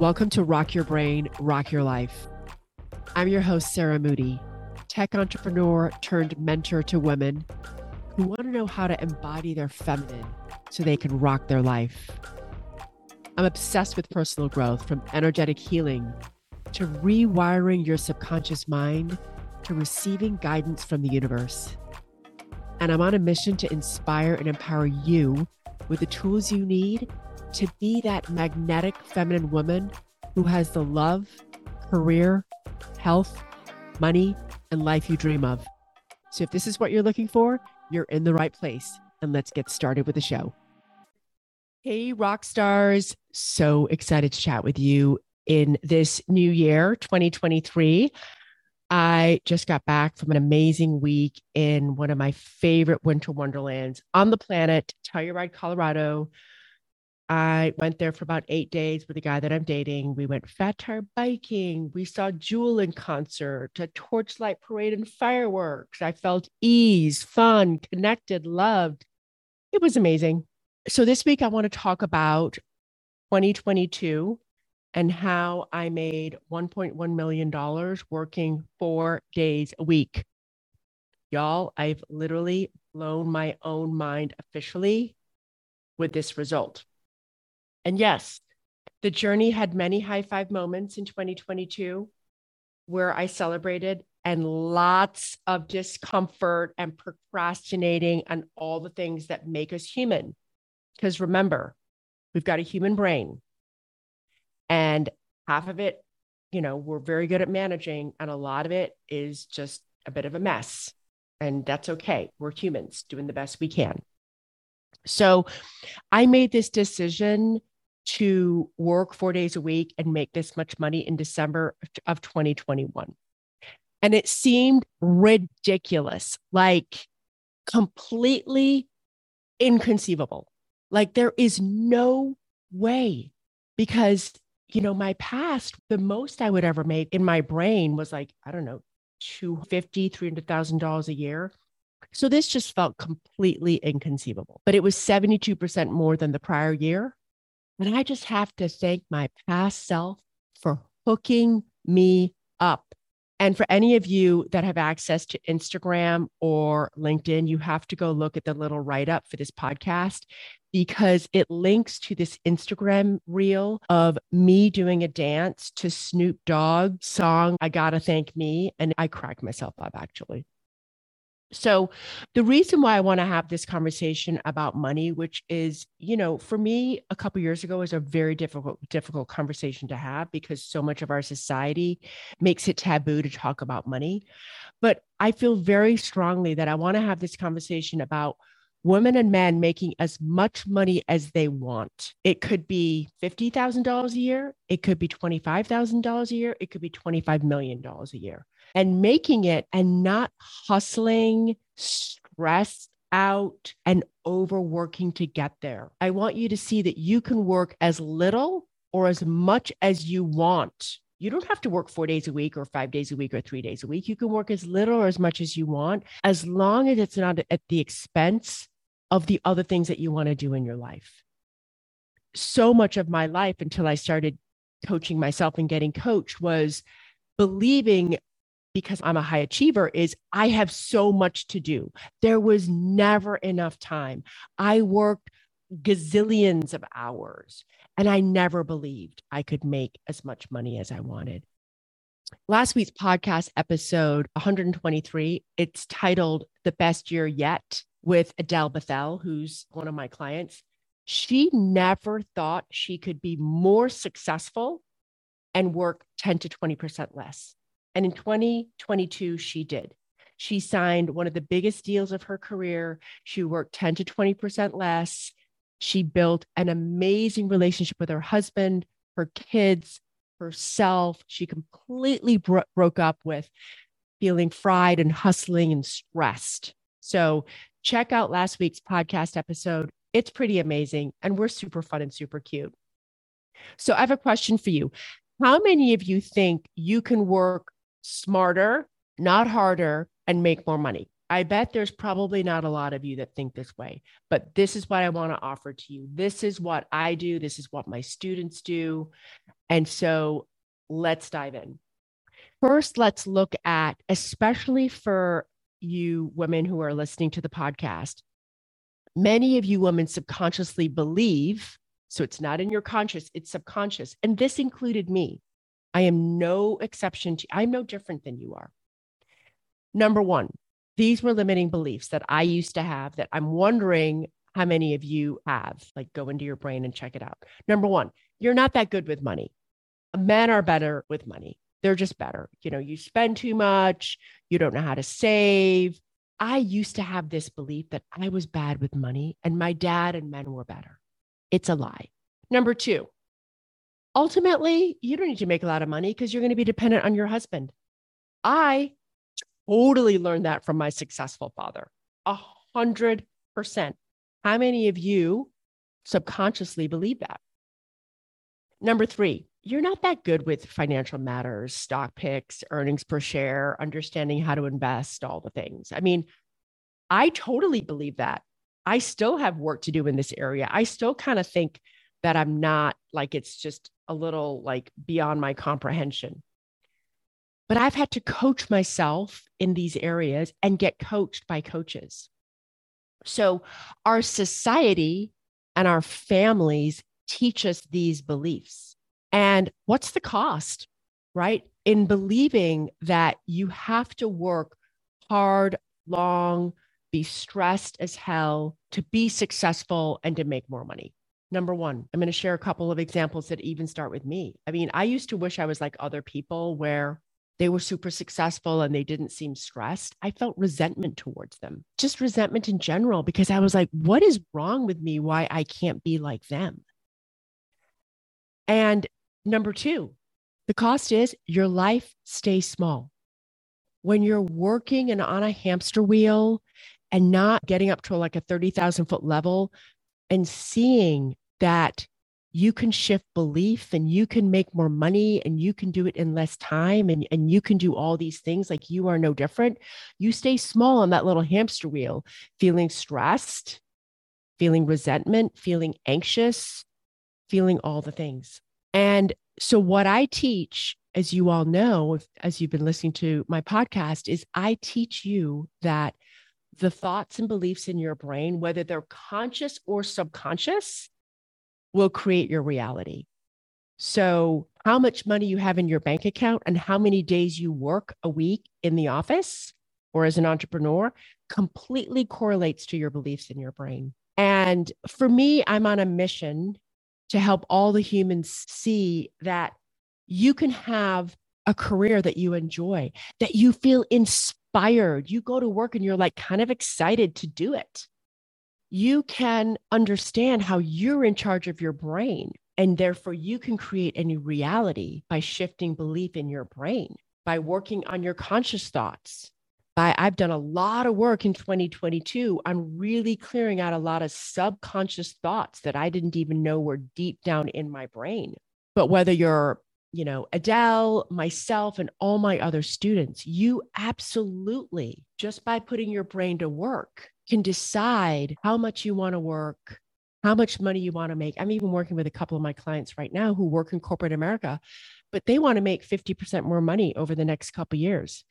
Welcome to Rock Your Brain, Rock Your Life. I'm your host, Sarah Moody, tech entrepreneur turned mentor to women who want to know how to embody their feminine so they can rock their life. I'm obsessed with personal growth from energetic healing to rewiring your subconscious mind to receiving guidance from the universe. And I'm on a mission to inspire and empower you with the tools you need to be that magnetic feminine woman who has the love, career, health, money, and life you dream of. So if this is what you're looking for, you're in the right place. And let's get started with the show. Hey, rock stars. So excited to chat with you in this new year, 2023. I just got back from an amazing week in one of my favorite winter wonderlands on the planet, Telluride, Colorado, I went there for about eight days with the guy that I'm dating. We went fat tire biking. We saw Jewel in concert, a torchlight parade and fireworks. I felt ease, fun, connected, loved. It was amazing. So this week I want to talk about 2022 and how I made $1.1 million working four days a week. Y'all, I've literally blown my own mind officially with this result. And yes, the journey had many high five moments in 2022 where I celebrated and lots of discomfort and procrastinating and all the things that make us human. Because remember, we've got a human brain and half of it, you know, we're very good at managing, and a lot of it is just a bit of a mess. And that's okay. We're humans doing the best we can. So I made this decision to work four days a week and make this much money in December of 2021. And it seemed ridiculous, like completely inconceivable. Like there is no way because, you know, my past, the most I would ever make in my brain was like, I don't know, 250, $300,000 a year. So this just felt completely inconceivable, but it was 72% more than the prior year. And I just have to thank my past self for hooking me up. And for any of you that have access to Instagram or LinkedIn, you have to go look at the little write up for this podcast because it links to this Instagram reel of me doing a dance to Snoop Dogg song, I Gotta Thank Me. And I cracked myself up actually. So, the reason why I want to have this conversation about money, which is, you know, for me, a couple years ago was a very difficult, difficult conversation to have because so much of our society makes it taboo to talk about money. But I feel very strongly that I want to have this conversation about women and men making as much money as they want. It could be $50,000 a year, it could be $25,000 a year, it could be $25 million a year and making it and not hustling, stressed out, and overworking to get there. I want you to see that you can work as little or as much as you want. You don't have to work four days a week or five days a week or three days a week. You can work as little or as much as you want, as long as it's not at the expense of the other things that you want to do in your life. So much of my life until I started coaching myself and getting coached was believing because I'm a high achiever is I have so much to do. There was never enough time. I worked gazillions of hours and I never believed I could make as much money as I wanted. Last week's podcast episode 123, it's titled The Best Year Yet with Adele Bethel, who's one of my clients. She never thought she could be more successful and work 10 to 20% less. And in 2022, she did. She signed one of the biggest deals of her career. She worked 10 to 20% less. She built an amazing relationship with her husband, her kids, herself. She completely bro- broke up with feeling fried and hustling and stressed. So, check out last week's podcast episode. It's pretty amazing, and we're super fun and super cute. So, I have a question for you. How many of you think you can work smarter, not harder, and make more money. I bet there's probably not a lot of you that think this way, but this is what I want to offer to you. This is what I do. This is what my students do. And so let's dive in. First, let's look at, especially for you women who are listening to the podcast, many of you women subconsciously believe, so it's not in your conscious, it's subconscious. And this included me. I am no exception to, I'm no different than you are. Number one, these were limiting beliefs that I used to have that I'm wondering how many of you have. Like, go into your brain and check it out. Number one, you're not that good with money. Men are better with money. They're just better. You know, you spend too much, you don't know how to save. I used to have this belief that I was bad with money and my dad and men were better. It's a lie. Number two, ultimately, you don't need to make a lot of money because you're going to be dependent on your husband. I totally learned that from my successful father. A hundred percent. How many of you subconsciously believe that? Number three, you're not that good with financial matters, stock picks, earnings per share, understanding how to invest, all the things. I mean, I totally believe that. I still have work to do in this area. I still kind of think that I'm not like it's just a little like beyond my comprehension. But I've had to coach myself in these areas and get coached by coaches. So our society and our families teach us these beliefs. And what's the cost, right? In believing that you have to work hard, long, be stressed as hell to be successful and to make more money. Number one, I'm going to share a couple of examples that even start with me. I mean, I used to wish I was like other people where they were super successful and they didn't seem stressed, I felt resentment towards them, just resentment in general, because I was like, what is wrong with me? Why I can't be like them? And number two, the cost is your life stays small. When you're working and on a hamster wheel and not getting up to like a 30,000 foot level and seeing that you can shift belief and you can make more money and you can do it in less time and, and you can do all these things like you are no different. You stay small on that little hamster wheel, feeling stressed, feeling resentment, feeling anxious, feeling all the things. And so, what I teach, as you all know, if, as you've been listening to my podcast, is I teach you that the thoughts and beliefs in your brain, whether they're conscious or subconscious, will create your reality. So, how much money you have in your bank account and how many days you work a week in the office or as an entrepreneur completely correlates to your beliefs in your brain. And for me, I'm on a mission to help all the humans see that you can have a career that you enjoy, that you feel inspired. You go to work and you're like kind of excited to do it you can understand how you're in charge of your brain. And therefore, you can create any reality by shifting belief in your brain, by working on your conscious thoughts. By, I've done a lot of work in 2022 on really clearing out a lot of subconscious thoughts that I didn't even know were deep down in my brain. But whether you're you know, Adele, myself, and all my other students, you absolutely, just by putting your brain to work, can decide how much you want to work, how much money you want to make. I'm even working with a couple of my clients right now who work in corporate America, but they want to make 50% more money over the next couple years.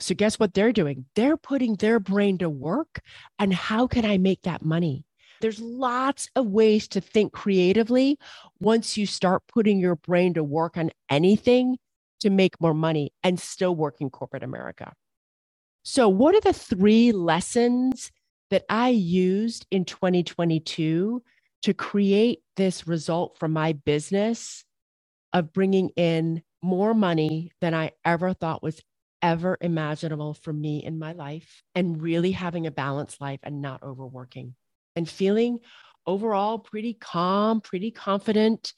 So guess what they're doing? They're putting their brain to work and how can I make that money? There's lots of ways to think creatively once you start putting your brain to work on anything to make more money and still work in corporate America. So, what are the three lessons that I used in 2022 to create this result for my business of bringing in more money than I ever thought was ever imaginable for me in my life and really having a balanced life and not overworking and feeling overall pretty calm, pretty confident.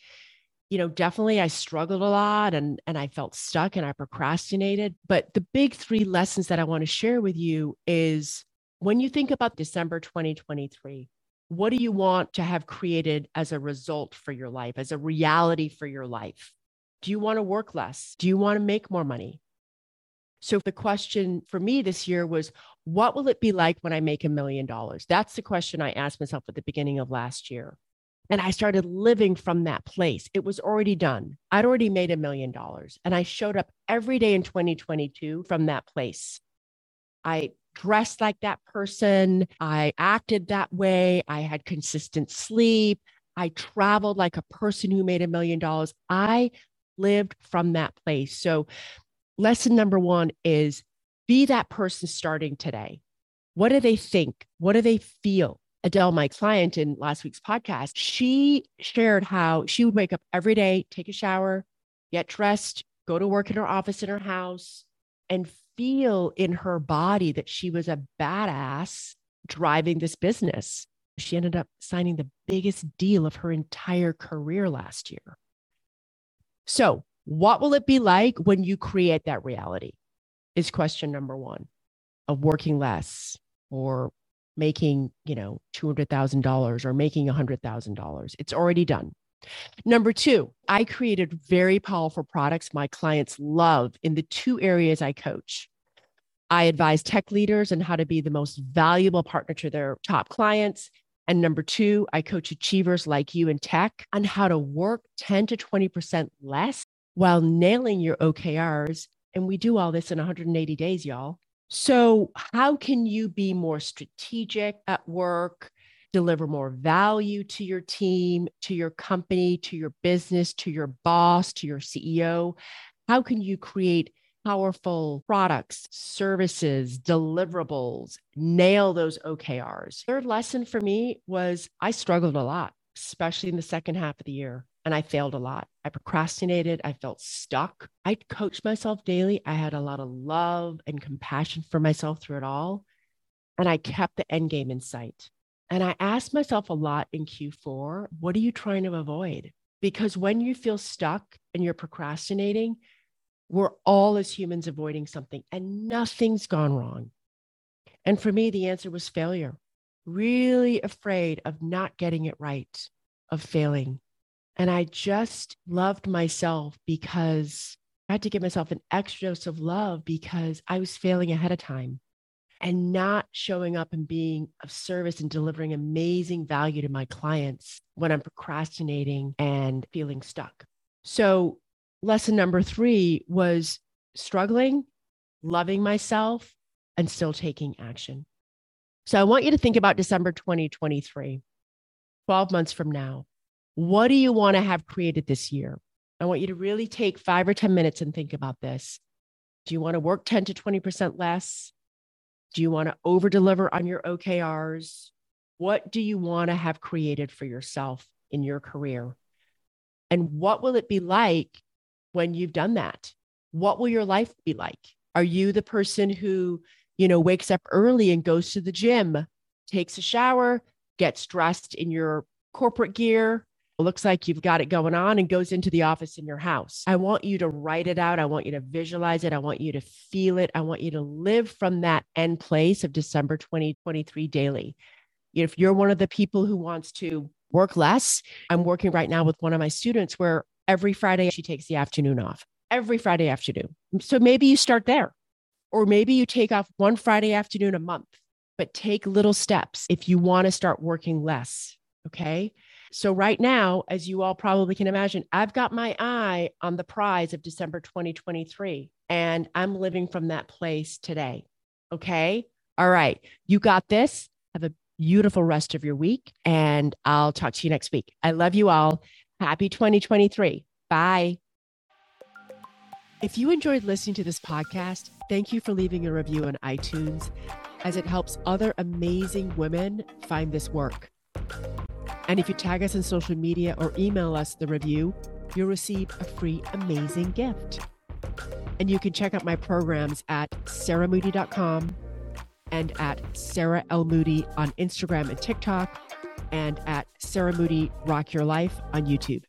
You know, definitely I struggled a lot and and I felt stuck and I procrastinated, but the big 3 lessons that I want to share with you is when you think about December 2023, what do you want to have created as a result for your life, as a reality for your life? Do you want to work less? Do you want to make more money? So the question for me this year was, what will it be like when I make a million dollars? That's the question I asked myself at the beginning of last year. And I started living from that place. It was already done. I'd already made a million dollars. And I showed up every day in 2022 from that place. I dressed like that person. I acted that way. I had consistent sleep. I traveled like a person who made a million dollars. I lived from that place. So, lesson number one is be that person starting today. What do they think? What do they feel? Adele, my client in last week's podcast, she shared how she would wake up every day, take a shower, get dressed, go to work in her office in her house, and feel in her body that she was a badass driving this business. She ended up signing the biggest deal of her entire career last year. So, what will it be like when you create that reality? Is question number one of working less or making, you know, $200,000 or making $100,000. It's already done. Number two, I created very powerful products my clients love in the two areas I coach. I advise tech leaders on how to be the most valuable partner to their top clients. And number two, I coach achievers like you in tech on how to work 10 to 20% less while nailing your OKRs. And we do all this in 180 days, y'all. So, how can you be more strategic at work, deliver more value to your team, to your company, to your business, to your boss, to your CEO? How can you create powerful products, services, deliverables, nail those OKRs? Third lesson for me was I struggled a lot, especially in the second half of the year and I failed a lot. I procrastinated. I felt stuck. I coached myself daily. I had a lot of love and compassion for myself through it all. And I kept the end game in sight. And I asked myself a lot in Q4 what are you trying to avoid? Because when you feel stuck and you're procrastinating, we're all as humans avoiding something and nothing's gone wrong. And for me, the answer was failure. Really afraid of not getting it right, of failing, and I just loved myself because I had to give myself an extra dose of love because I was failing ahead of time and not showing up and being of service and delivering amazing value to my clients when I'm procrastinating and feeling stuck. So, lesson number three was struggling, loving myself, and still taking action. So, I want you to think about December 2023, 12 months from now. What do you want to have created this year? I want you to really take five or 10 minutes and think about this. Do you want to work 10 to 20% less? Do you want to over deliver on your OKRs? What do you want to have created for yourself in your career? And what will it be like when you've done that? What will your life be like? Are you the person who, you know, wakes up early and goes to the gym, takes a shower, gets dressed in your corporate gear, looks like you've got it going on and goes into the office in your house. I want you to write it out. I want you to visualize it. I want you to feel it. I want you to live from that end place of December 2023 daily. If you're one of the people who wants to work less, I'm working right now with one of my students where every Friday she takes the afternoon off, every Friday afternoon. So maybe you start there, or maybe you take off one Friday afternoon a month, but take little steps if you want to start working less. Okay. So, right now, as you all probably can imagine, I've got my eye on the prize of December 2023, and I'm living from that place today. Okay. All right. You got this. Have a beautiful rest of your week, and I'll talk to you next week. I love you all. Happy 2023. Bye. If you enjoyed listening to this podcast, thank you for leaving a review on iTunes as it helps other amazing women find this work. And if you tag us on social media or email us the review, you'll receive a free amazing gift. And you can check out my programs at sarahmoody.com and at Sarah L. Moody on Instagram and TikTok and at Sarah Moody Rock Your Life on YouTube.